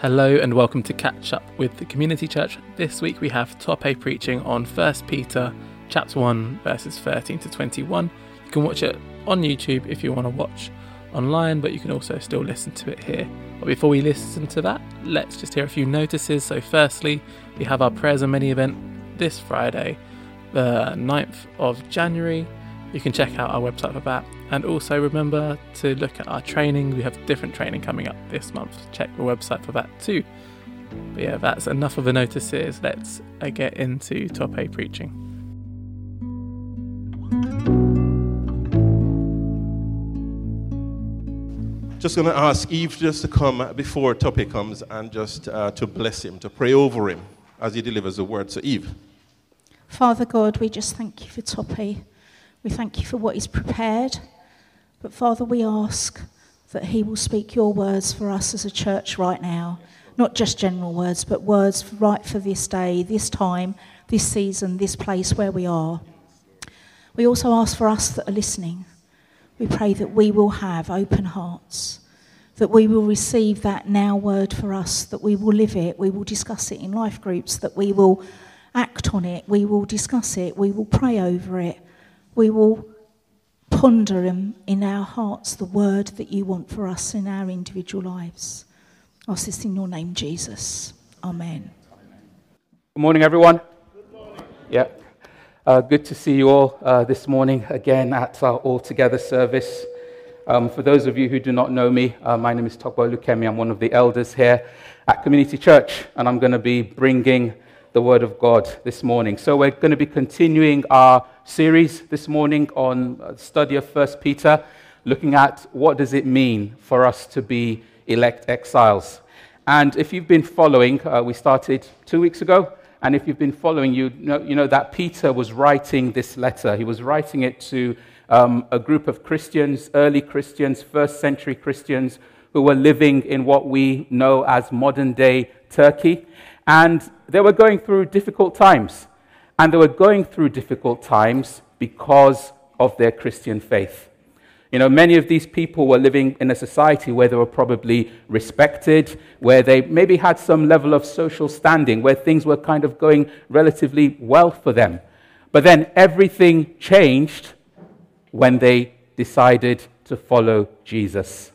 Hello and welcome to Catch Up with the Community Church. This week we have Tope preaching on 1 Peter chapter 1 verses 13 to 21. You can watch it on YouTube if you want to watch online, but you can also still listen to it here. But before we listen to that, let's just hear a few notices. So firstly, we have our Prayers and Many event this Friday, the 9th of January. You can check out our website for that. And also remember to look at our training. We have different training coming up this month. Check the website for that too. But yeah, that's enough of the notices. Let's uh, get into Tope preaching. Just going to ask Eve just to come before Tope comes and just uh, to bless him, to pray over him as he delivers the word. So, Eve. Father God, we just thank you for Tope. We thank you for what he's prepared. But Father, we ask that he will speak your words for us as a church right now. Not just general words, but words right for this day, this time, this season, this place where we are. We also ask for us that are listening. We pray that we will have open hearts, that we will receive that now word for us, that we will live it, we will discuss it in life groups, that we will act on it, we will discuss it, we will pray over it, we will ponder in, our hearts the word that you want for us in our individual lives. I ask this in your name, Jesus. Amen. Good morning, everyone. Good morning. Yeah. Uh, good to see you all uh, this morning again at our All Together service. Um, for those of you who do not know me, uh, my name is Tope Olukemi. I'm one of the elders here at Community Church, and I'm going to be bringing the Word of God this morning. So, we're going to be continuing our series this morning on the study of First Peter, looking at what does it mean for us to be elect exiles. And if you've been following, uh, we started two weeks ago, and if you've been following, you know, you know that Peter was writing this letter. He was writing it to um, a group of Christians, early Christians, first century Christians, who were living in what we know as modern day Turkey. And they were going through difficult times. And they were going through difficult times because of their Christian faith. You know, many of these people were living in a society where they were probably respected, where they maybe had some level of social standing, where things were kind of going relatively well for them. But then everything changed when they decided to follow Jesus.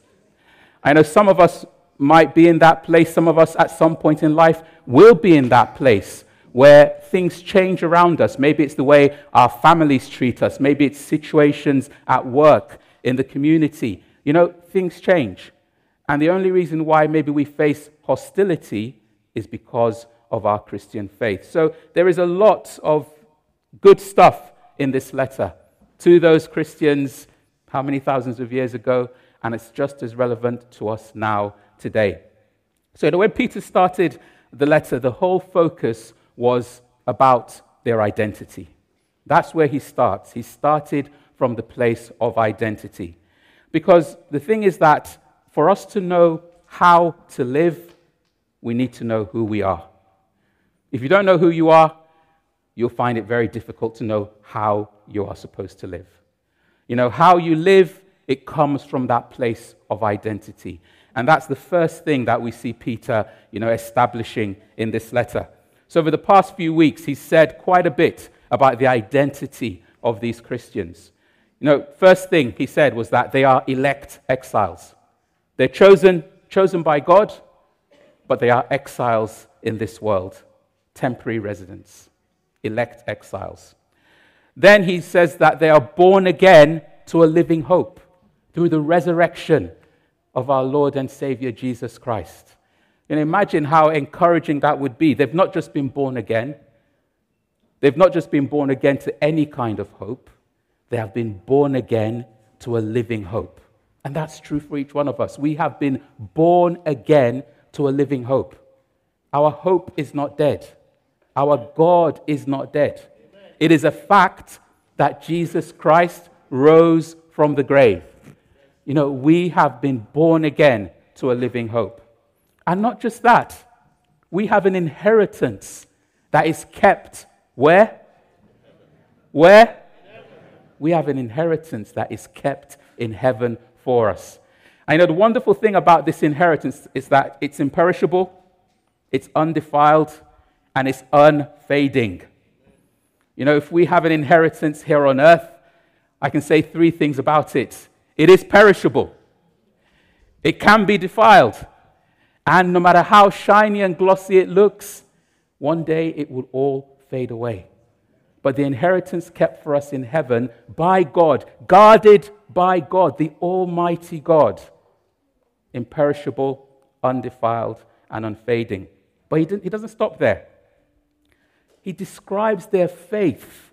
I know some of us might be in that place, some of us at some point in life will be in that place where things change around us. Maybe it's the way our families treat us, maybe it's situations at work, in the community. You know, things change. And the only reason why maybe we face hostility is because of our Christian faith. So there is a lot of good stuff in this letter to those Christians how many thousands of years ago, and it's just as relevant to us now today. So when Peter started the letter, the whole focus was about their identity. That's where he starts. He started from the place of identity. Because the thing is that for us to know how to live, we need to know who we are. If you don't know who you are, you'll find it very difficult to know how you are supposed to live. You know, how you live, it comes from that place of identity. And that's the first thing that we see Peter, you know, establishing in this letter. So over the past few weeks, he's said quite a bit about the identity of these Christians. You know, first thing he said was that they are elect exiles. They're chosen, chosen by God, but they are exiles in this world, temporary residents, elect exiles. Then he says that they are born again to a living hope through the resurrection of our Lord and Savior Jesus Christ. And imagine how encouraging that would be. They've not just been born again, they've not just been born again to any kind of hope, they have been born again to a living hope. And that's true for each one of us. We have been born again to a living hope. Our hope is not dead. Our God is not dead. It is a fact that Jesus Christ rose from the grave. You know, we have been born again to a living hope. And not just that, we have an inheritance that is kept where? Where? We have an inheritance that is kept in heaven for us. I know the wonderful thing about this inheritance is that it's imperishable, it's undefiled, and it's unfading. You know, if we have an inheritance here on earth, I can say three things about it it is perishable, it can be defiled, and no matter how shiny and glossy it looks, one day it will all fade away. But the inheritance kept for us in heaven by God, guarded by God, the Almighty God, imperishable, undefiled, and unfading. But he, he doesn't stop there. He describes their faith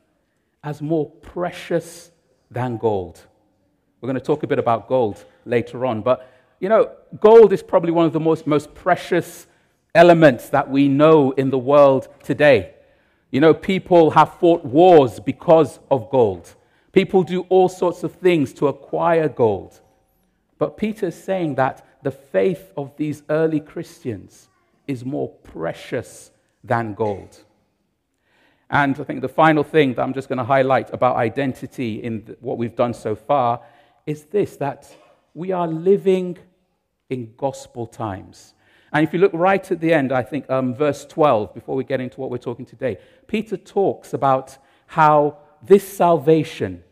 as more precious than gold. We're going to talk a bit about gold later on, but you know, gold is probably one of the most, most precious elements that we know in the world today. You know, people have fought wars because of gold. People do all sorts of things to acquire gold. But Peter is saying that the faith of these early Christians is more precious than gold. And I think the final thing that I'm just going to highlight about identity in what we've done so far is this that we are living in gospel times. And if you look right at the end, I think um, verse 12, before we get into what we're talking today, Peter talks about how this salvation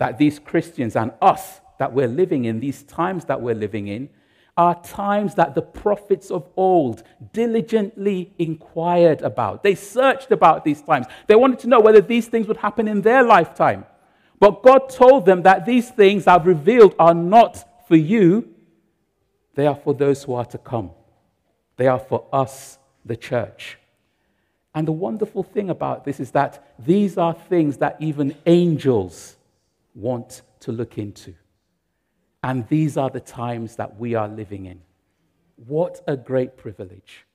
that these Christians and us that we're living in, these times that we're living in, are times that the prophets of old diligently inquired about. They searched about these times. They wanted to know whether these things would happen in their lifetime. But God told them that these things I've revealed are not for you, they are for those who are to come. They are for us, the church. And the wonderful thing about this is that these are things that even angels want to look into. And these are the times that we are living in. What a great privilege.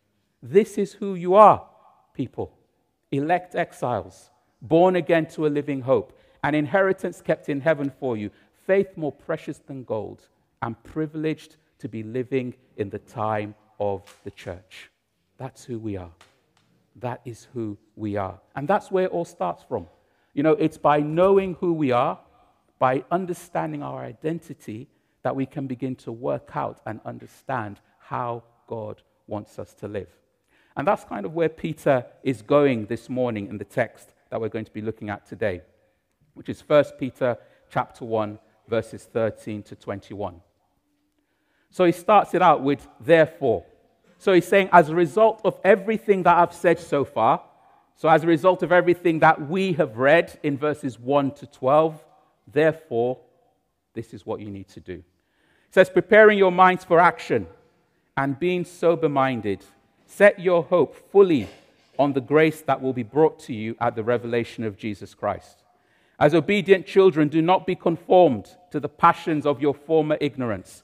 This is who you are, people. Elect exiles, born again to a living hope, an inheritance kept in heaven for you, faith more precious than gold, and privileged to be living in the time of the church. That's who we are. That is who we are. And that's where it all starts from. You know, it's by knowing who we are, by understanding our identity, that we can begin to work out and understand how God wants us to live. And that's kind of where Peter is going this morning in the text that we're going to be looking at today, which is 1 Peter chapter 1 verses 13 to 21. So he starts it out with therefore. So he's saying, as a result of everything that I've said so far, so as a result of everything that we have read in verses 1 to 12, therefore, this is what you need to do. It says, preparing your minds for action and being sober minded, set your hope fully on the grace that will be brought to you at the revelation of Jesus Christ. As obedient children, do not be conformed to the passions of your former ignorance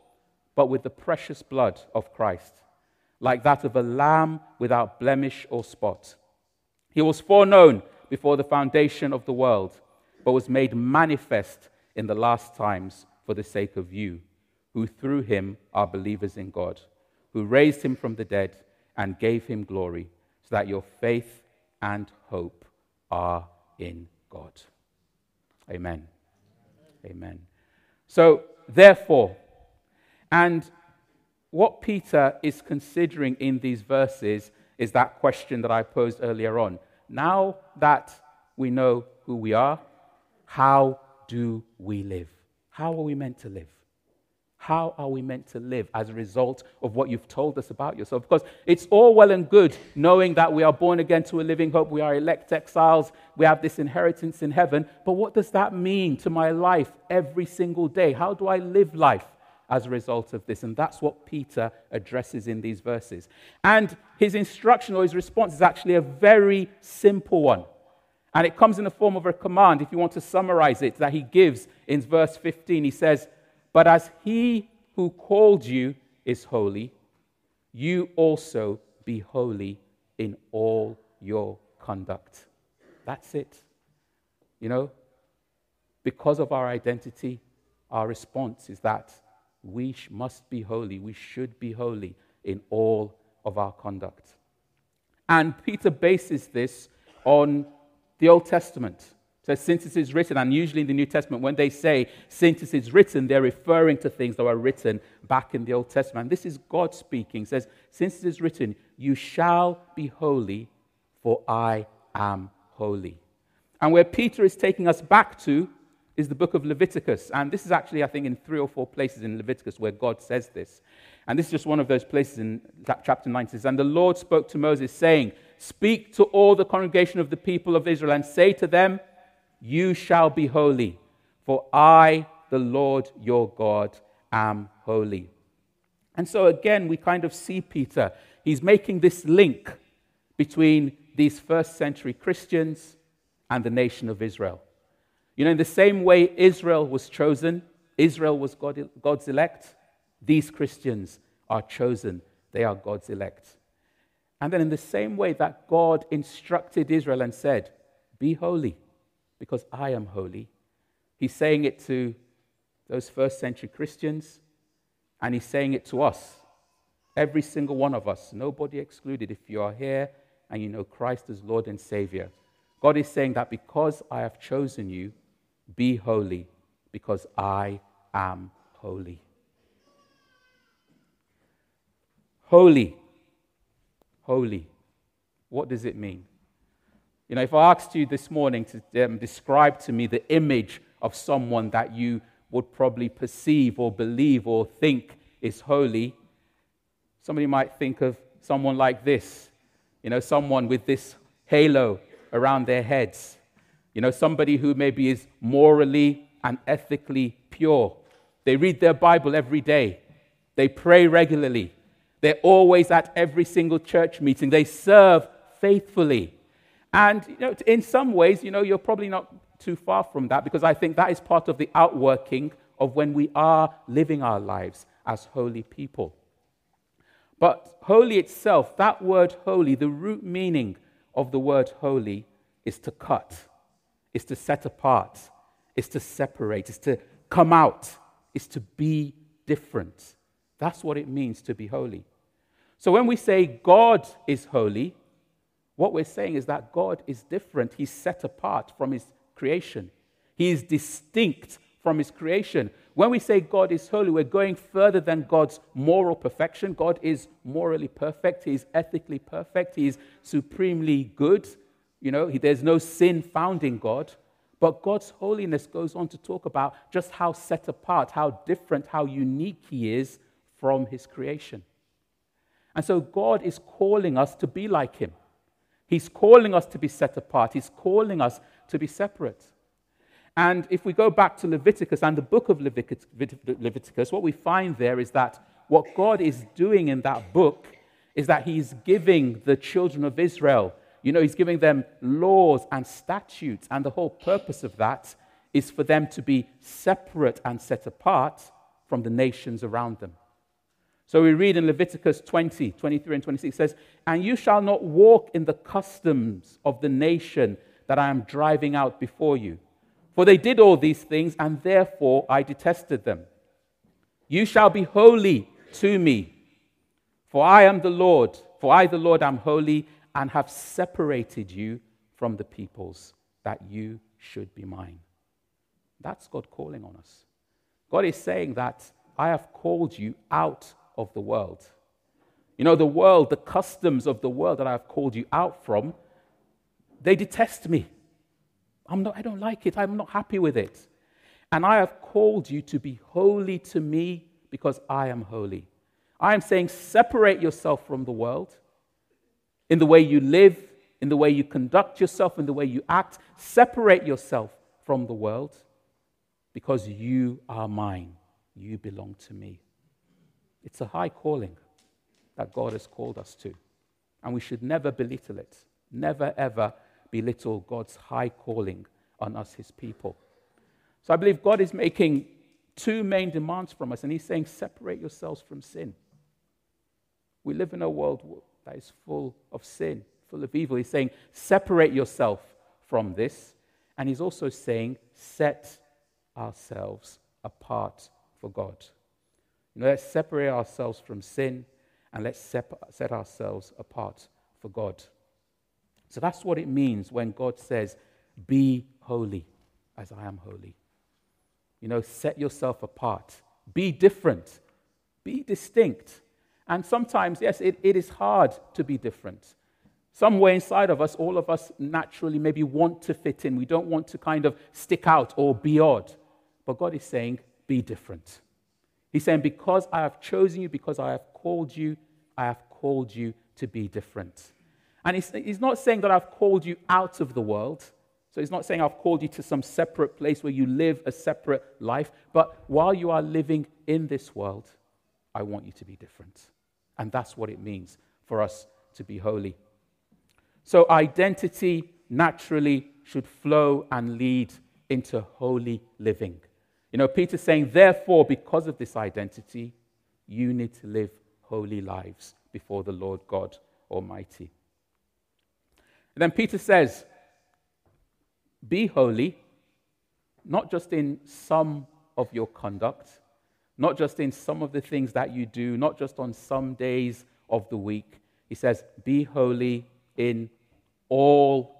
but with the precious blood of Christ, like that of a lamb without blemish or spot. He was foreknown before the foundation of the world, but was made manifest in the last times for the sake of you, who through him are believers in God, who raised him from the dead and gave him glory, so that your faith and hope are in God. Amen. Amen. So, therefore, and what Peter is considering in these verses is that question that I posed earlier on. Now that we know who we are, how do we live? How are we meant to live? How are we meant to live as a result of what you've told us about yourself? Because it's all well and good knowing that we are born again to a living hope, we are elect exiles, we have this inheritance in heaven. But what does that mean to my life every single day? How do I live life? As a result of this. And that's what Peter addresses in these verses. And his instruction or his response is actually a very simple one. And it comes in the form of a command, if you want to summarize it, that he gives in verse 15. He says, But as he who called you is holy, you also be holy in all your conduct. That's it. You know, because of our identity, our response is that we must be holy. We should be holy in all of our conduct. And Peter bases this on the Old Testament. So, since it is written, and usually in the New Testament, when they say since it is written, they're referring to things that were written back in the Old Testament. And this is God speaking. Says, Since it is written, you shall be holy, for I am holy. And where Peter is taking us back to is the book of Leviticus. And this is actually, I think, in three or four places in Leviticus where God says this. And this is just one of those places in chapter 9. It says, And the Lord spoke to Moses, saying, Speak to all the congregation of the people of Israel and say to them, You shall be holy, for I, the Lord your God, am holy. And so again, we kind of see Peter. He's making this link between these first century Christians and the nation of Israel. You know, in the same way Israel was chosen, Israel was God, God's elect, these Christians are chosen, they are God's elect. And then, in the same way that God instructed Israel and said, Be holy, because I am holy, he's saying it to those first century Christians, and he's saying it to us, every single one of us, nobody excluded. If you are here and you know Christ as Lord and Savior, God is saying that because I have chosen you, be holy, because I am holy. Holy. Holy. What does it mean? You know, if I asked you this morning to um, describe to me the image of someone that you would probably perceive or believe or think is holy, somebody might think of someone like this. You know, someone with this halo around their heads. You know, somebody who maybe is morally and ethically pure. They read their Bible every day, they pray regularly, they're always at every single church meeting. They serve faithfully. And you know, in some ways, you know, you're probably not too far from that because I think that is part of the outworking of when we are living our lives as holy people. But holy itself, that word holy, the root meaning of the word holy is to cut, is to set apart, is to separate, is to come out, is to be different. That's what it means to be holy. So when we say God is holy, what we're saying is that God is different. He's set apart from his creation, he is distinct from his creation. When we say God is holy, we're going further than God's moral perfection. God is morally perfect, He is ethically perfect, He is supremely good. You know, there's no sin found in God. But God's holiness goes on to talk about just how set apart, how different, how unique He is from His creation. And so God is calling us to be like Him. He's calling us to be set apart. He's calling us to be separate. And if we go back to Leviticus and the book of Leviticus, what we find there is that what God is doing in that book is that He's giving the children of Israel, you know, He's giving them laws and statutes. And the whole purpose of that is for them to be separate and set apart from the nations around them. So we read in Leviticus 20, 23 and 26 says, And you shall not walk in the customs of the nation that I am driving out before you. For they did all these things, and therefore I detested them. You shall be holy to me, for I am the Lord, for I, the Lord, am holy, and have separated you from the peoples, that you should be mine. That's God calling on us. God is saying that I have called you out of the world. You know, the world, the customs of the world that I've called you out from, they detest me. I'm not, I don't like it. I'm not happy with it. And I have called you to be holy to me because I am holy. I am saying separate yourself from the world in the way you live, in the way you conduct yourself, in the way you act. Separate yourself from the world because you are mine. You belong to me. It's a high calling that God has called us to. And we should never belittle it. Never, ever belittle God's high calling on us, his people. So I believe God is making two main demands from us. And he's saying, separate yourselves from sin. We live in a world that is full of sin, full of evil. He's saying, separate yourself from this. And he's also saying, set ourselves apart for God. You know, let's separate ourselves from sin and let's set ourselves apart for God. So that's what it means when God says, Be holy as I am holy. You know, set yourself apart, be different, be distinct. And sometimes, yes, it, it is hard to be different. Somewhere inside of us, all of us naturally maybe want to fit in. We don't want to kind of stick out or be odd. But God is saying, be different. He's saying, because I have chosen you, because I have called you, I have called you to be different. And he's, he's not saying that I've called you out of the world. So he's not saying I've called you to some separate place where you live a separate life. But while you are living in this world, I want you to be different. And that's what it means for us to be holy. So identity naturally should flow and lead into holy living. You know, Peter's saying, therefore, because of this identity, you need to live holy lives before the Lord God Almighty. And then Peter says, Be holy, not just in some of your conduct, not just in some of the things that you do, not just on some days of the week. He says, Be holy in all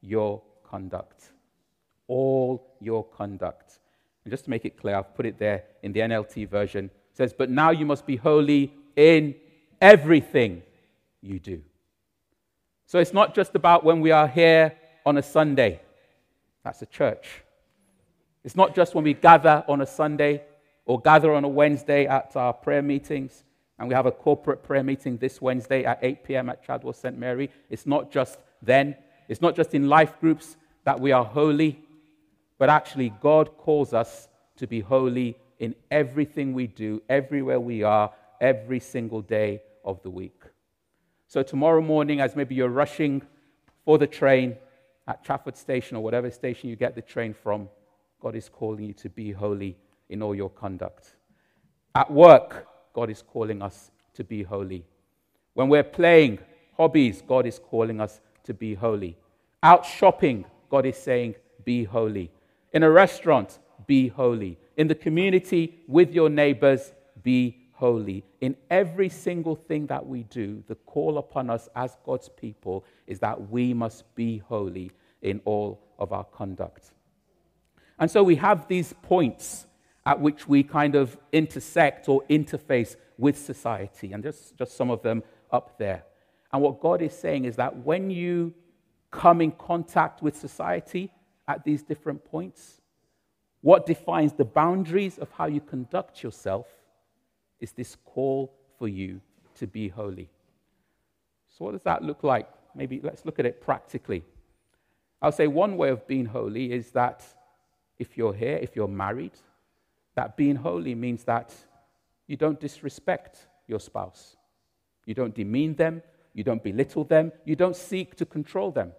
your conduct. All your conduct. And just to make it clear, I've put it there in the NLT version. It says, But now you must be holy in everything you do. So it's not just about when we are here on a Sunday. That's a church. It's not just when we gather on a Sunday or gather on a Wednesday at our prayer meetings. And we have a corporate prayer meeting this Wednesday at 8 p.m. at Chadwell St. Mary. It's not just then. It's not just in life groups that we are holy, but actually, God calls us to be holy in everything we do, everywhere we are, every single day of the week. So, tomorrow morning, as maybe you're rushing for the train at Chafford Station or whatever station you get the train from, God is calling you to be holy in all your conduct. At work, God is calling us to be holy. When we're playing hobbies, God is calling us to be holy. Out shopping, God is saying, be holy. In a restaurant, be holy. In the community with your neighbors, be holy. In every single thing that we do, the call upon us as God's people is that we must be holy in all of our conduct. And so we have these points at which we kind of intersect or interface with society, and there's just some of them up there. And what God is saying is that when you come in contact with society at these different points, what defines the boundaries of how you conduct yourself is this call for you to be holy. So, what does that look like? Maybe let's look at it practically. I'll say one way of being holy is that if you're here, if you're married, that being holy means that you don't disrespect your spouse. You don't demean them. You don't belittle them. You don't seek to control them.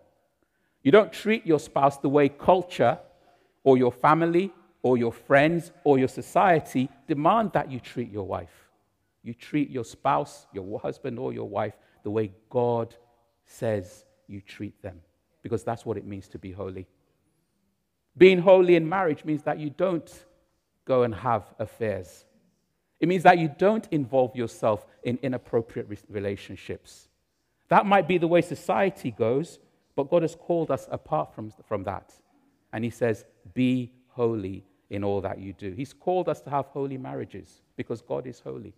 You don't treat your spouse the way culture or your family or your friends or your society demand that you treat your wife. You treat your spouse, your husband, or your wife the way God says you treat them, because that's what it means to be holy. Being holy in marriage means that you don't go and have affairs. It means that you don't involve yourself in inappropriate relationships. That might be the way society goes, but God has called us apart from, from that. And He says, Be holy in all that you do. He's called us to have holy marriages because God is holy.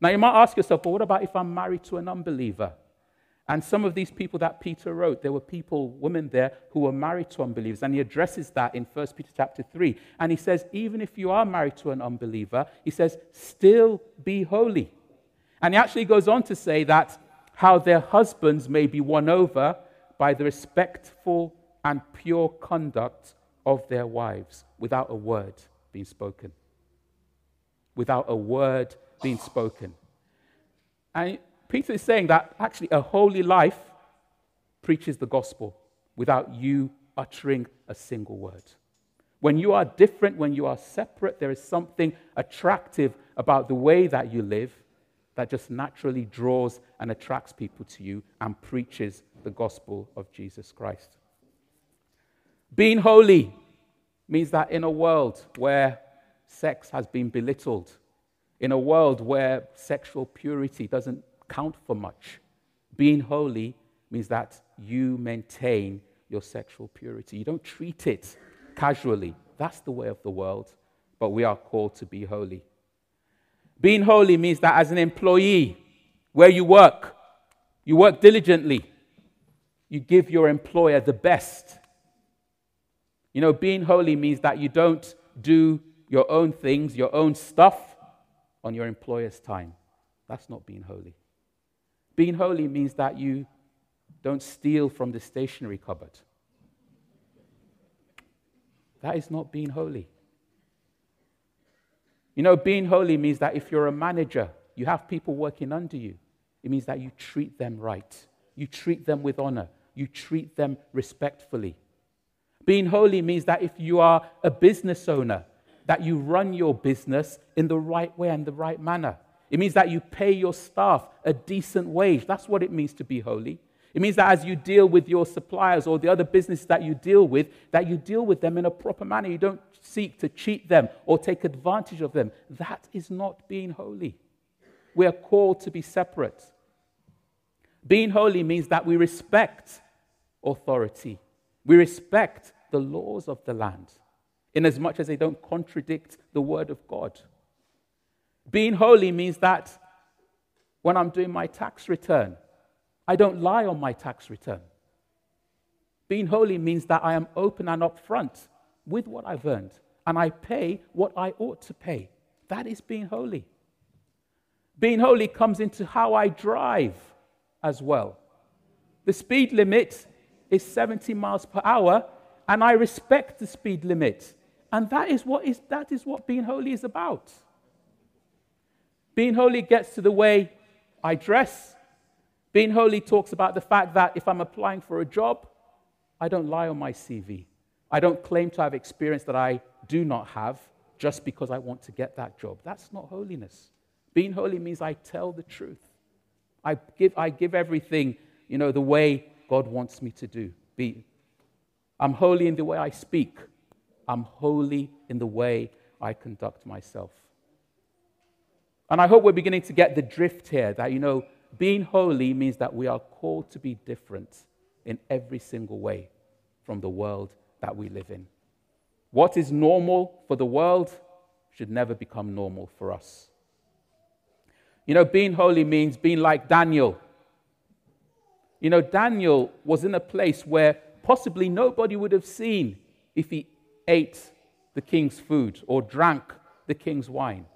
Now, you might ask yourself, well, what about if I'm married to an unbeliever? And some of these people that Peter wrote, there were people, women there, who were married to unbelievers. And he addresses that in 1 Peter chapter 3. And he says, even if you are married to an unbeliever, he says, still be holy. And he actually goes on to say that how their husbands may be won over by the respectful and pure conduct of their wives without a word being spoken. Without a word being spoken. And Peter is saying that actually a holy life preaches the gospel without you uttering a single word. When you are different, when you are separate, there is something attractive about the way that you live that just naturally draws and attracts people to you and preaches the gospel of Jesus Christ. Being holy means that in a world where sex has been belittled, in a world where sexual purity doesn't count for much, being holy means that you maintain your sexual purity. You don't treat it casually. That's the way of the world, but we are called to be holy. Being holy means that as an employee, where you work, you work diligently, you give your employer the best. You know, being holy means that you don't do your own things, your own stuff on your employer's time. That's not being holy. Being holy means that you don't steal from the stationery cupboard. That is not being holy. You know, being holy means that if you're a manager, you have people working under you. It means that you treat them right. You treat them with honor. You treat them respectfully. Being holy means that if you are a business owner, that you run your business in the right way and the right manner. It means that you pay your staff a decent wage. That's what it means to be holy. It means that as you deal with your suppliers or the other businesses that you deal with, that you deal with them in a proper manner. You don't seek to cheat them or take advantage of them. That is not being holy. We are called to be separate. Being holy means that we respect authority, we respect the laws of the land, in as much as they don't contradict the word of God. Being holy means that when I'm doing my tax return, I don't lie on my tax return. Being holy means that I am open and upfront with what I've earned, and I pay what I ought to pay. That is being holy. Being holy comes into how I drive as well. The speed limit is 70 miles per hour, and I respect the speed limit. And that is what, is, that is what being holy is about. Being holy gets to the way I dress, being holy talks about the fact that if I'm applying for a job, I don't lie on my CV. I don't claim to have experience that I do not have just because I want to get that job. That's not holiness. Being holy means I tell the truth. I give, I give everything, you know, the way God wants me to do. Be. I'm holy in the way I speak. I'm holy in the way I conduct myself. And I hope we're beginning to get the drift here that, you know, being holy means that we are called to be different in every single way from the world that we live in. What is normal for the world should never become normal for us. You know, being holy means being like Daniel. You know, Daniel was in a place where possibly nobody would have seen if he ate the king's food or drank the king's wine.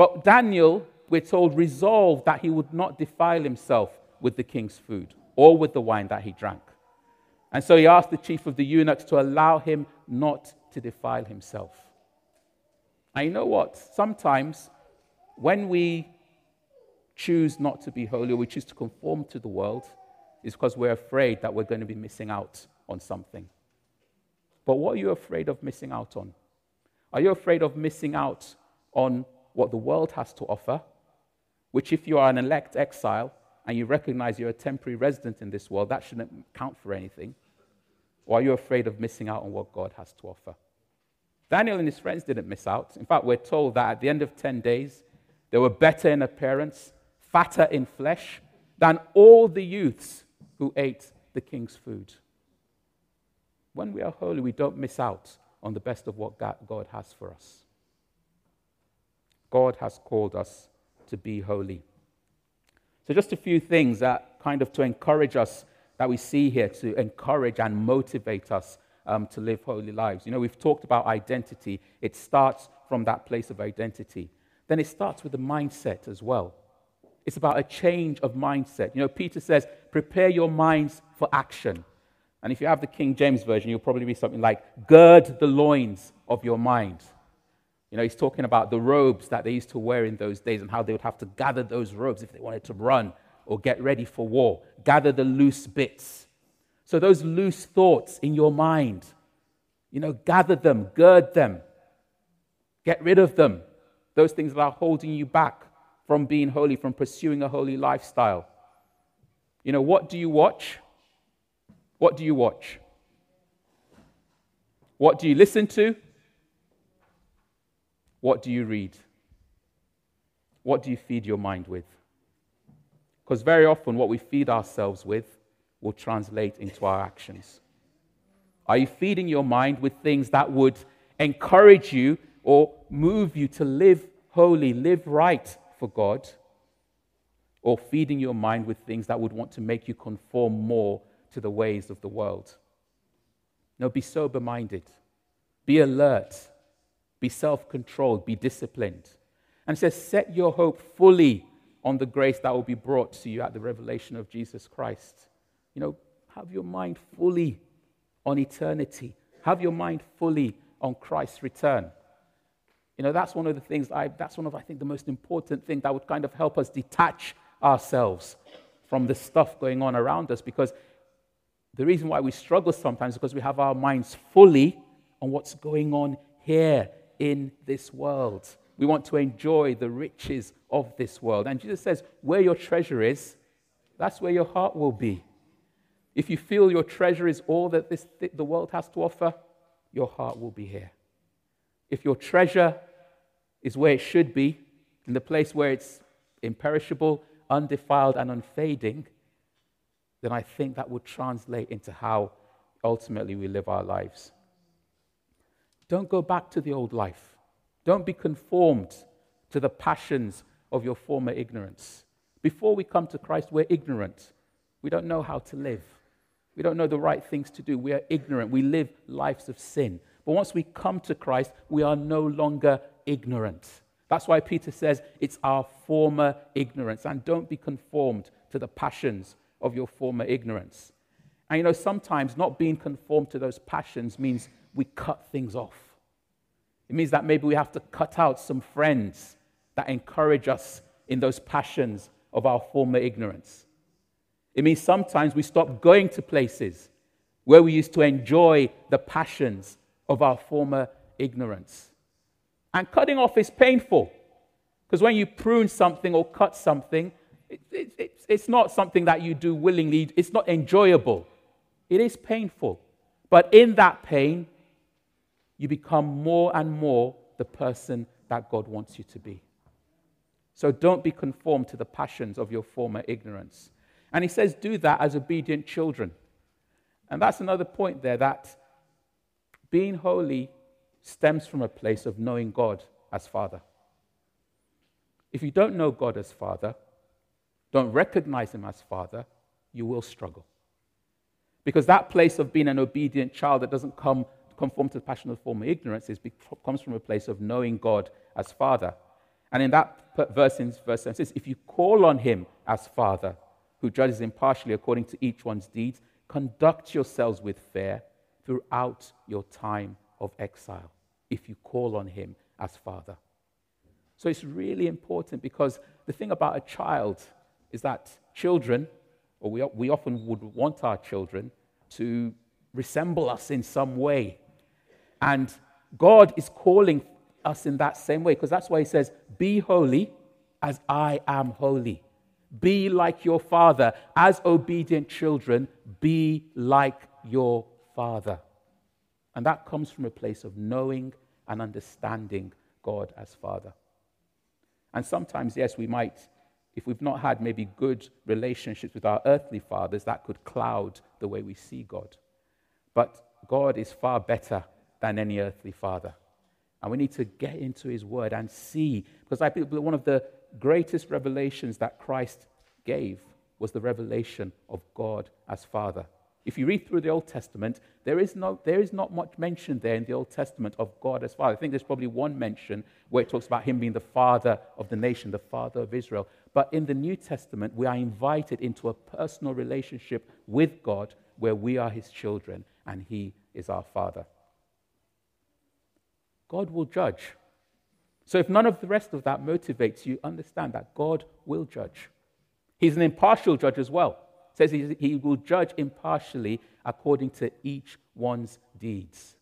But Daniel we're told, resolved that he would not defile himself with the king's food or with the wine that he drank. And so he asked the chief of the eunuchs to allow him not to defile himself. And you know what? Sometimes when we choose not to be holy or we choose to conform to the world, is because we're afraid that we're going to be missing out on something. But what are you afraid of missing out on? Are you afraid of missing out on what the world has to offer? which, if you are an elect exile and you recognize you're a temporary resident in this world, that shouldn't count for anything? Or are you afraid of missing out on what God has to offer? Daniel and his friends didn't miss out. In fact, we're told that at the end of 10 days, they were better in appearance, fatter in flesh than all the youths who ate the king's food. When we are holy, we don't miss out on the best of what God has for us. God has called us to be holy. So, just a few things that kind of to encourage us that we see here to encourage and motivate us um, to live holy lives. You know, we've talked about identity, it starts from that place of identity. Then it starts with the mindset as well. It's about a change of mindset. You know, Peter says, prepare your minds for action. And if you have the King James Version, you'll probably be something like, gird the loins of your mind. You know, he's talking about the robes that they used to wear in those days and how they would have to gather those robes if they wanted to run or get ready for war. Gather the loose bits. So, those loose thoughts in your mind, You know, gather them, gird them, get rid of them. Those things that are holding you back from being holy, from pursuing a holy lifestyle. You know, what do you watch? What do you watch? What do you listen to? What do you read? What do you feed your mind with? Because very often, what we feed ourselves with will translate into our actions. Are you feeding your mind with things that would encourage you or move you to live holy, live right for God? Or feeding your mind with things that would want to make you conform more to the ways of the world? No, be sober minded, be alert, be self controlled, be disciplined. And it says, set your hope fully on the grace that will be brought to you at the revelation of Jesus Christ. You know, have your mind fully on eternity, have your mind fully on Christ's return. You know, that's one of the things, I, that's one of, I think, the most important thing that would kind of help us detach ourselves from the stuff going on around us because the reason why we struggle sometimes is because we have our minds fully on what's going on here in this world. We want to enjoy the riches of this world. And Jesus says, where your treasure is, that's where your heart will be. If you feel your treasure is all that this, the world has to offer, your heart will be here. If your treasure is where it should be, in the place where it's imperishable, undefiled, and unfading, then I think that would translate into how ultimately we live our lives. Don't go back to the old life. Don't be conformed to the passions of your former ignorance. Before we come to Christ, we're ignorant. We don't know how to live. We don't know the right things to do. We are ignorant. We live lives of sin. But once we come to Christ, we are no longer ignorant. That's why Peter says it's our former ignorance. And don't be conformed to the passions of your former ignorance. And you know, sometimes not being conformed to those passions means we cut things off. It means that maybe we have to cut out some friends that encourage us in those passions of our former ignorance. It means sometimes we stop going to places where we used to enjoy the passions of our former ignorance. And cutting off is painful because when you prune something or cut something, it, it, it, it's not something that you do willingly, it's not enjoyable. It is painful. But in that pain, you become more and more the person that God wants you to be. So don't be conformed to the passions of your former ignorance. And he says, do that as obedient children. And that's another point there that being holy stems from a place of knowing God as Father. If you don't know God as Father, don't recognize Him as Father, you will struggle. Because that place of being an obedient child that doesn't come conform to the passion of the former ignorance is, comes from a place of knowing God as Father. And in that verse, in verse 7 says, if you call on Him as Father, who judges impartially according to each one's deeds, conduct yourselves with fear throughout your time of exile, if you call on him as Father. So it's really important because the thing about a child is that children, or we, we often would want our children to resemble us in some way. And God is calling us in that same way because that's why He says, Be holy as I am holy. Be like your father. As obedient children, be like your father. And that comes from a place of knowing and understanding God as Father. And sometimes, yes, we might, if we've not had maybe good relationships with our earthly fathers, that could cloud the way we see God. But God is far better than any earthly father. And we need to get into his word and see, because I think one of the greatest revelations that Christ gave was the revelation of God as Father. If you read through the Old Testament, there is, no, there is not much mention there in the Old Testament of God as Father. I think there's probably one mention where it talks about Him being the Father of the nation, the Father of Israel. But in the New Testament, we are invited into a personal relationship with God where we are His children and He is our Father. God will judge. So if none of the rest of that motivates you, understand that God will judge. He's an impartial judge as well. It says he will judge impartially according to each one's deeds.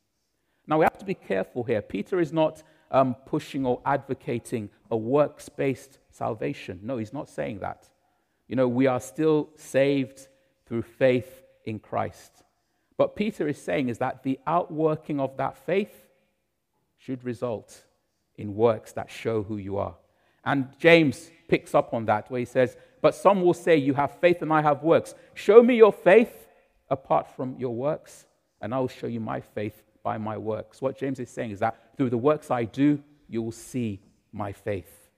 Now, we have to be careful here. Peter is not um, pushing or advocating a works based salvation. No, he's not saying that. You know, we are still saved through faith in Christ. But Peter is saying is that the outworking of that faith should result in works that show who you are. And James picks up on that where he says, But some will say, You have faith and I have works. Show me your faith apart from your works, and I will show you my faith by my works. What James is saying is that through the works I do, you will see my faith.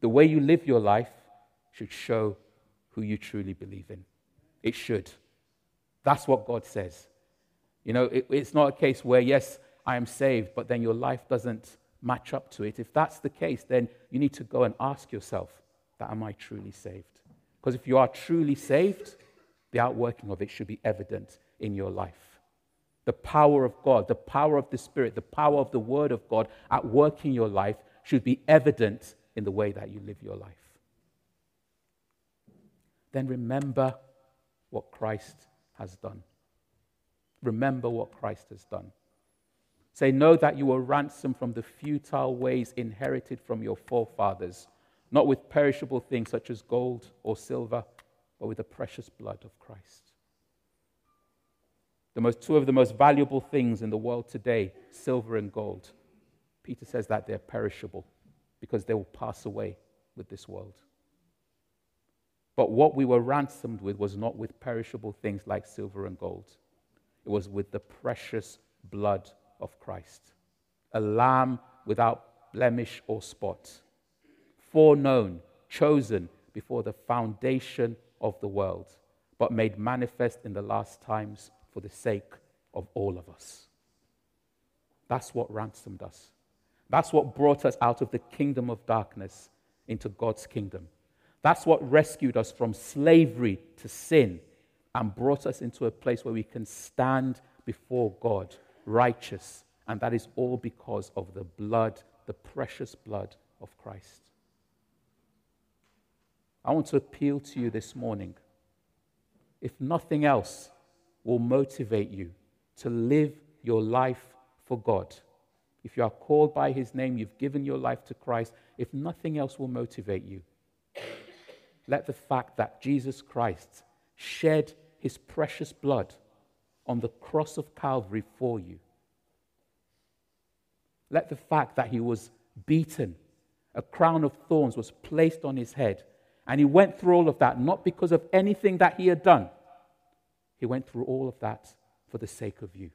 The way you live your life should show who you truly believe in. It should. That's what God says. You know, it, it's not a case where, yes, I am saved, but then your life doesn't match up to it. If that's the case, then you need to go and ask yourself, that am I truly saved? Because if you are truly saved, the outworking of it should be evident in your life. The power of God, the power of the Spirit, the power of the Word of God at work in your life should be evident in the way that you live your life. Then remember what Christ has done. Remember what Christ has done. Say, know that you were ransomed from the futile ways inherited from your forefathers, not with perishable things such as gold or silver, but with the precious blood of Christ the most, two of the most valuable things in the world today, silver and gold. Peter says that they're perishable because they will pass away with this world. But what we were ransomed with was not with perishable things like silver and gold, it was with the precious blood of Christ, a lamb without blemish or spot, foreknown, chosen before the foundation of the world, but made manifest in the last times for the sake of all of us. That's what ransomed us. That's what brought us out of the kingdom of darkness into God's kingdom. That's what rescued us from slavery to sin and brought us into a place where we can stand before God righteous. And that is all because of the blood, the precious blood of Christ. I want to appeal to you this morning. If nothing else, will motivate you to live your life for God. If you are called by His name, you've given your life to Christ, if nothing else will motivate you, let the fact that Jesus Christ shed His precious blood on the cross of Calvary for you, let the fact that He was beaten, a crown of thorns was placed on His head, and He went through all of that not because of anything that He had done he went through all of that for the sake of you.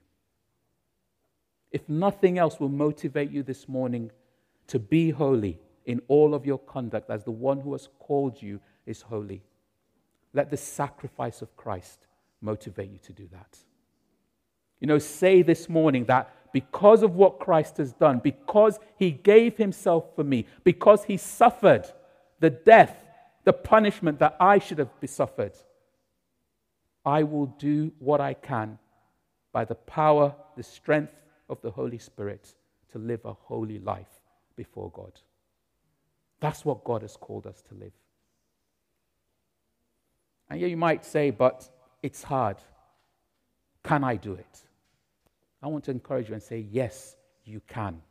If nothing else will motivate you this morning to be holy in all of your conduct, as the one who has called you is holy, let the sacrifice of Christ motivate you to do that. You know, say this morning that because of what Christ has done, because he gave himself for me, because he suffered the death, the punishment that I should have suffered, I will do what I can by the power, the strength of the Holy Spirit to live a holy life before God. That's what God has called us to live. And yeah, you might say, but it's hard. Can I do it? I want to encourage you and say, yes, you can.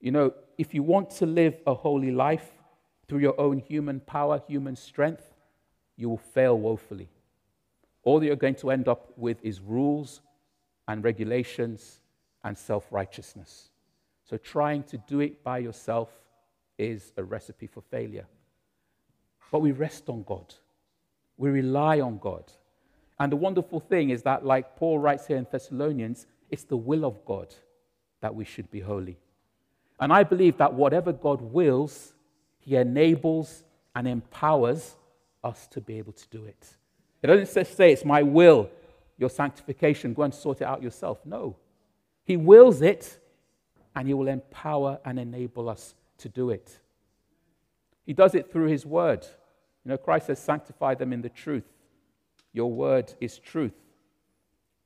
You know, if you want to live a holy life through your own human power, human strength, you will fail woefully all you're going to end up with is rules and regulations and self righteousness. So, trying to do it by yourself is a recipe for failure. But we rest on God, we rely on God. And the wonderful thing is that, like Paul writes here in Thessalonians, it's the will of God that we should be holy. And I believe that whatever God wills, He enables and empowers us to be able to do it. It doesn't say it's my will, your sanctification, go and sort it out yourself. No. He wills it, and He will empower and enable us to do it. He does it through His word. You know, Christ says, sanctify them in the truth. Your word is truth.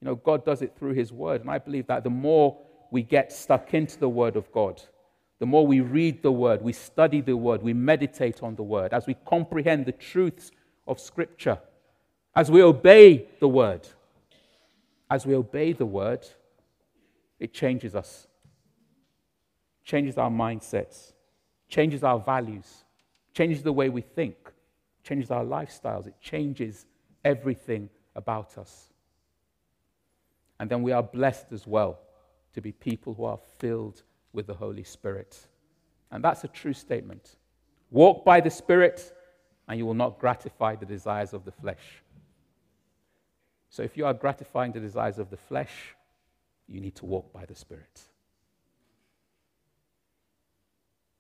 You know, God does it through His word. And I believe that the more we get stuck into the word of God, the more we read the word, we study the word, we meditate on the word, as we comprehend the truths of Scripture, as we obey the word, as we obey the word, it changes us, changes our mindsets, changes our values, changes the way we think, changes our lifestyles, it changes everything about us. And then we are blessed as well to be people who are filled with the Holy Spirit. And that's a true statement. Walk by the Spirit, and you will not gratify the desires of the flesh. So if you are gratifying the desires of the flesh, you need to walk by the Spirit.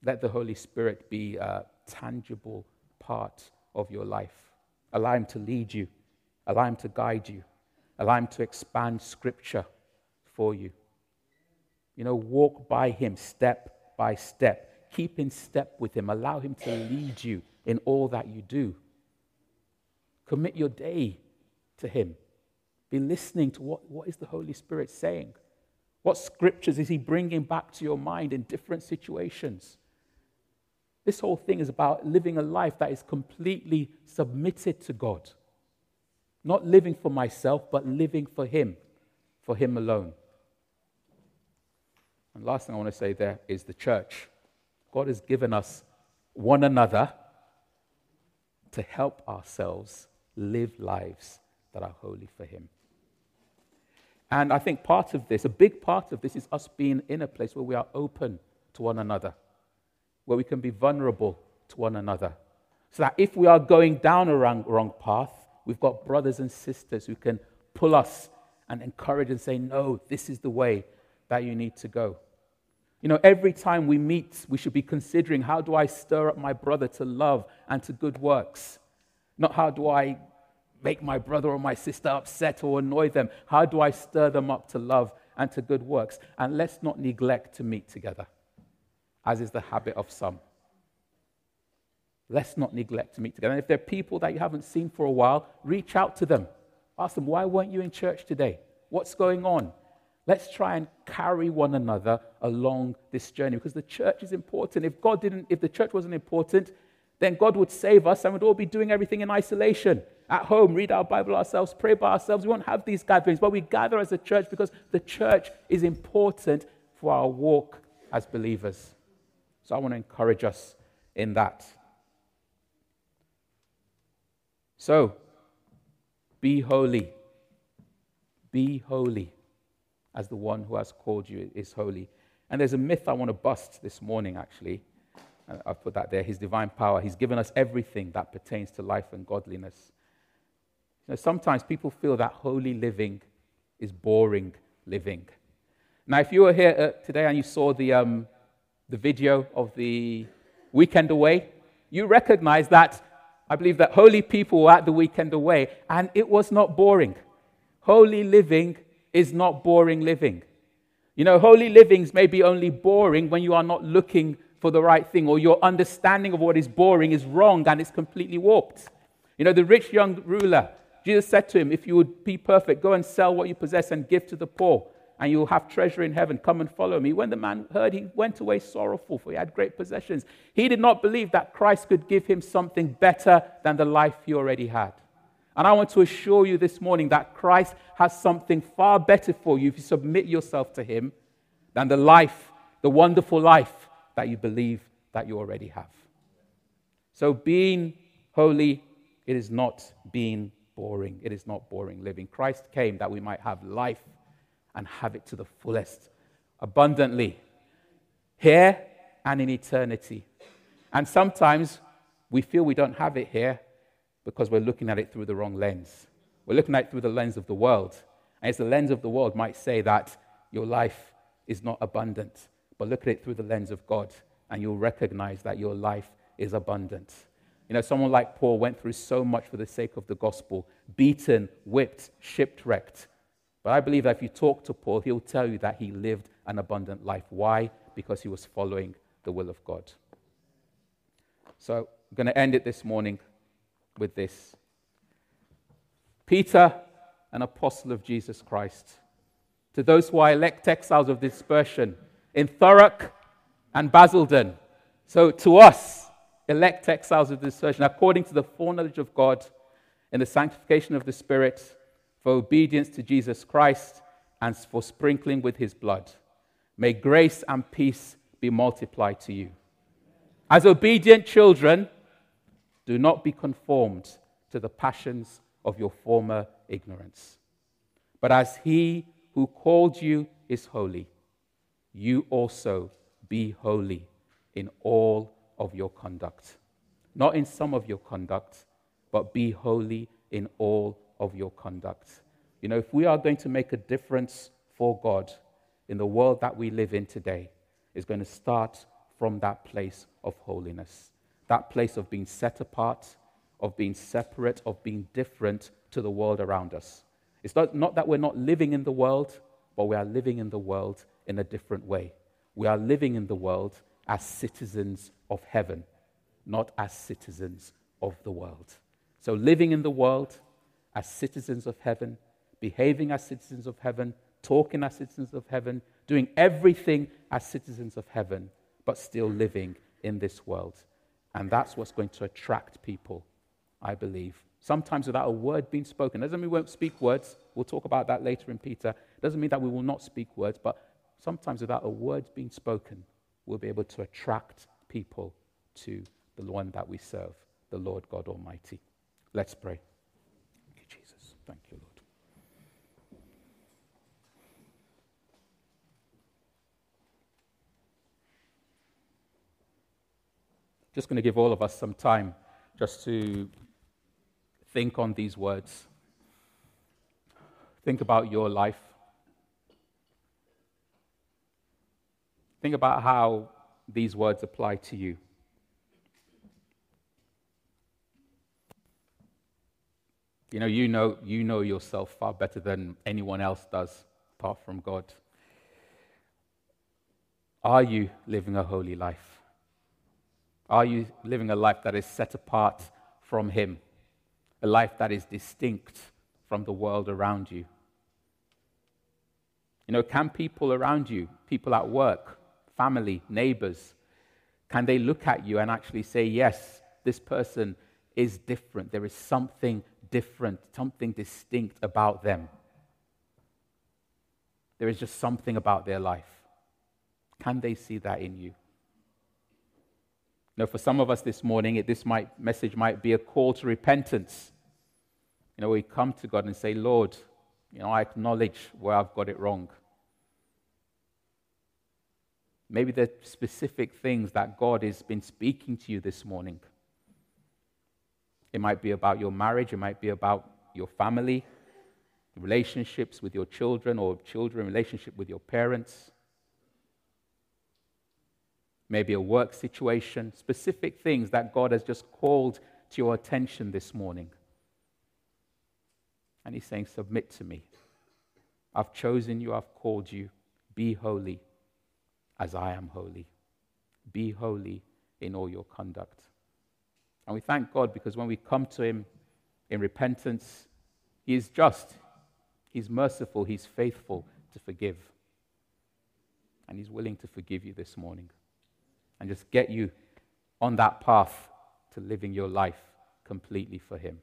Let the Holy Spirit be a tangible part of your life. Allow Him to lead you, allow Him to guide you, allow Him to expand Scripture for you. You know, walk by Him step by step. Keep in step with Him. Allow Him to lead you in all that you do. Commit your day to Him. Be listening to what, what is the Holy Spirit saying? What scriptures is He bringing back to your mind in different situations? This whole thing is about living a life that is completely submitted to God. Not living for myself, but living for Him, for Him alone. And last thing I want to say there is the church. God has given us one another to help ourselves live lives that are holy for Him. And I think part of this, a big part of this, is us being in a place where we are open to one another, where we can be vulnerable to one another. So that if we are going down a wrong, wrong path, we've got brothers and sisters who can pull us and encourage and say, No, this is the way that you need to go. You know, every time we meet, we should be considering how do I stir up my brother to love and to good works? Not how do I make my brother or my sister upset or annoy them? How do I stir them up to love and to good works? And let's not neglect to meet together, as is the habit of some. Let's not neglect to meet together. And if there are people that you haven't seen for a while, reach out to them. Ask them, why weren't you in church today? What's going on? Let's try and carry one another along this journey because the church is important. If God didn't, if the church wasn't important, then God would save us and we'd all be doing everything in isolation at home, read our Bible ourselves, pray by ourselves. We won't have these gatherings, but we gather as a church because the church is important for our walk as believers. So I want to encourage us in that. So, be holy. Be holy as the one who has called you is holy. And there's a myth I want to bust this morning, actually. I've put that there. His divine power. He's given us everything that pertains to life and godliness. You know, sometimes people feel that holy living is boring living. Now, if you were here uh, today and you saw the, um, the video of the weekend away, you recognize that I believe that holy people were at the weekend away and it was not boring. Holy living is not boring living. You know, holy livings may be only boring when you are not looking for the right thing or your understanding of what is boring is wrong and it's completely warped. You know, the rich young ruler, Jesus said to him, If you would be perfect, go and sell what you possess and give to the poor, and you will have treasure in heaven. Come and follow me. When the man heard, he went away sorrowful, for he had great possessions. He did not believe that Christ could give him something better than the life he already had. And I want to assure you this morning that Christ has something far better for you if you submit yourself to him than the life, the wonderful life that you believe that you already have. So, being holy, it is not being boring. It is not boring living. Christ came that we might have life and have it to the fullest, abundantly, here and in eternity. And sometimes we feel we don't have it here because we're looking at it through the wrong lens. We're looking at it through the lens of the world. And it's the lens of the world might say that your life is not abundant. But look at it through the lens of God, and you'll recognize that your life is abundant. You know, someone like Paul went through so much for the sake of the gospel beaten, whipped, shipwrecked. But I believe that if you talk to Paul, he'll tell you that he lived an abundant life. Why? Because he was following the will of God. So I'm going to end it this morning with this Peter, an apostle of Jesus Christ, to those who are elect exiles of dispersion in Thurrock and Basildon. So to us, elect exiles of dispersion, according to the foreknowledge of God in the sanctification of the Spirit, for obedience to Jesus Christ and for sprinkling with his blood. May grace and peace be multiplied to you. As obedient children, do not be conformed to the passions of your former ignorance. But as he who called you is holy, you also be holy in all of your conduct. Not in some of your conduct, but be holy in all of your conduct. You know, if we are going to make a difference for God in the world that we live in today, it's going to start from that place of holiness, that place of being set apart, of being separate, of being different to the world around us. It's not, that we're not living in the world, but we are living in the world in a different way. We are living in the world as citizens of heaven, not as citizens of the world. So, living in the world as citizens of heaven, behaving as citizens of heaven, talking as citizens of heaven, doing everything as citizens of heaven, but still living in this world. And that's what's going to attract people, I believe. Sometimes without a word being spoken. Doesn't mean we won't speak words. We'll talk about that later in Peter. Doesn't mean that we will not speak words, but sometimes without a word being spoken, we'll be able to attract people to the one that we serve, the Lord God Almighty. Let's pray. Thank you, Lord. Just going to give all of us some time just to think on these words. Think about your life. Think about how these words apply to you. You know, you know, you know yourself far better than anyone else does, apart from God. Are you living a holy life? Are you living a life that is set apart from Him? A life that is distinct from the world around you? You know, can people around you, people at work, family, neighbors, can they look at you and actually say, yes, this person is different? There is something different, something distinct about them. There is just something about their life. Can they see that in you? Now, for some of us this morning, this might, message might be a call to repentance. You know, we come to God and say, Lord, you know, I acknowledge where I've got it wrong. Maybe the specific things that God has been speaking to you this morning. It might be about your marriage, it might be about your family, relationships with your children or children, relationship with your parents. Maybe a work situation, specific things that God has just called to your attention this morning. And He's saying, Submit to me. I've chosen you, I've called you. Be holy as I am holy. Be holy in all your conduct. And we thank God because when we come to Him in repentance, He is just, He's merciful, He's faithful to forgive. And He's willing to forgive you this morning and just get you on that path to living your life completely for Him.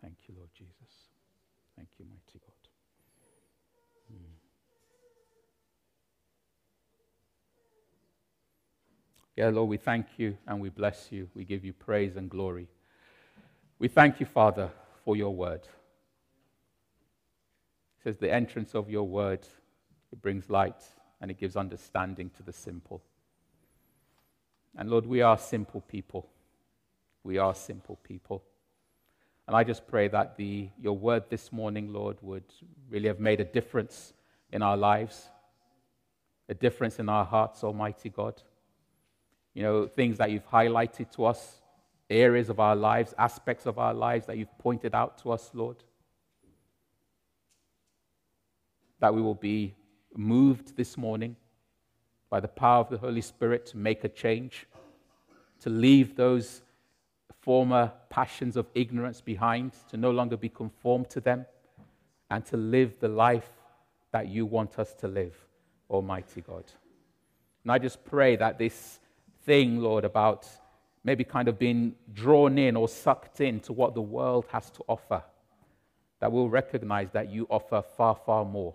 Thank you, Lord Jesus. Thank you, mighty God. Yeah, Lord, we thank you and we bless you. We give you praise and glory. We thank you, Father, for your word. It says, The entrance of your word, it brings light and it gives understanding to the simple. And Lord, we are simple people. We are simple people. And I just pray that the, your word this morning, Lord, would really have made a difference in our lives, a difference in our hearts, Almighty God you know, things that you've highlighted to us, areas of our lives, aspects of our lives that you've pointed out to us, Lord. That we will be moved this morning by the power of the Holy Spirit to make a change, to leave those former passions of ignorance behind, to no longer be conformed to them, and to live the life that you want us to live, Almighty God. And I just pray that this thing, Lord, about maybe kind of being drawn in or sucked into what the world has to offer, that we'll recognize that you offer far, far more.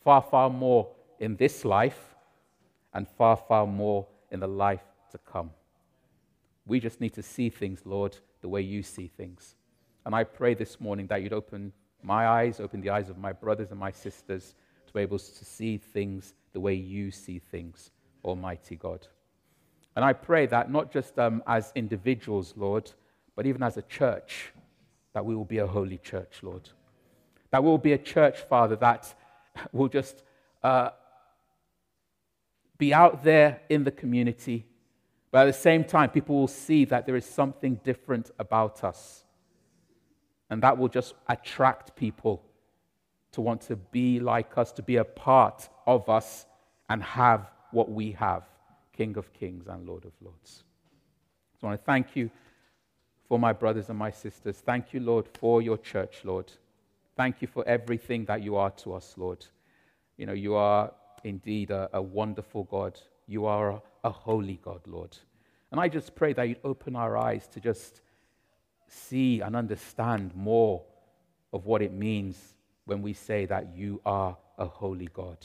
Far, far more in this life and far, far more in the life to come. We just need to see things, Lord, the way you see things. And I pray this morning that you'd open my eyes, open the eyes of my brothers and my sisters to be able to see things the way you see things, Almighty God. And I pray that not just um, as individuals, Lord, but even as a church, that we will be a holy church, Lord. That we will be a church, Father, that will just uh, be out there in the community, but at the same time, people will see that there is something different about us. And that will just attract people to want to be like us, to be a part of us, and have what we have King of Kings and Lord of Lords. So I want to thank you for my brothers and my sisters. Thank you, Lord, for your church, Lord. Thank you for everything that you are to us, Lord. You know, you are indeed a, a wonderful God. You are a, a holy God, Lord. And I just pray that you'd open our eyes to just see and understand more of what it means when we say that you are a holy God.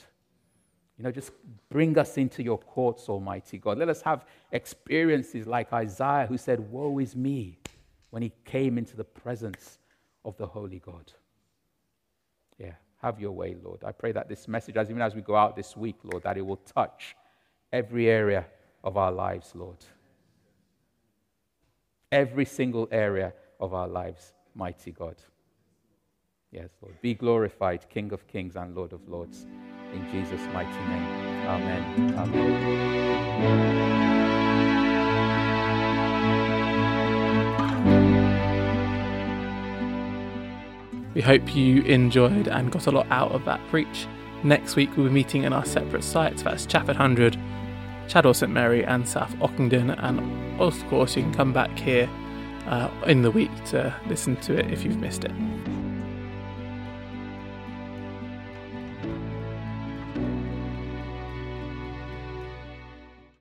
You know, just bring us into your courts, Almighty God. Let us have experiences like Isaiah, who said, Woe is me, when he came into the presence of the Holy God. Yeah, have your way, Lord. I pray that this message, as even as we go out this week, Lord, that it will touch every area of our lives, Lord. Every single area of our lives, mighty God. Yes, Lord. Be glorified, King of kings and Lord of lords. In Jesus' mighty name. Amen. Amen. We hope you enjoyed and got a lot out of that preach. Next week, we'll be meeting in our separate sites that's Chafford Hundred, Chadwell St Mary, and South Ockendon. And of course, you can come back here uh, in the week to listen to it if you've missed it.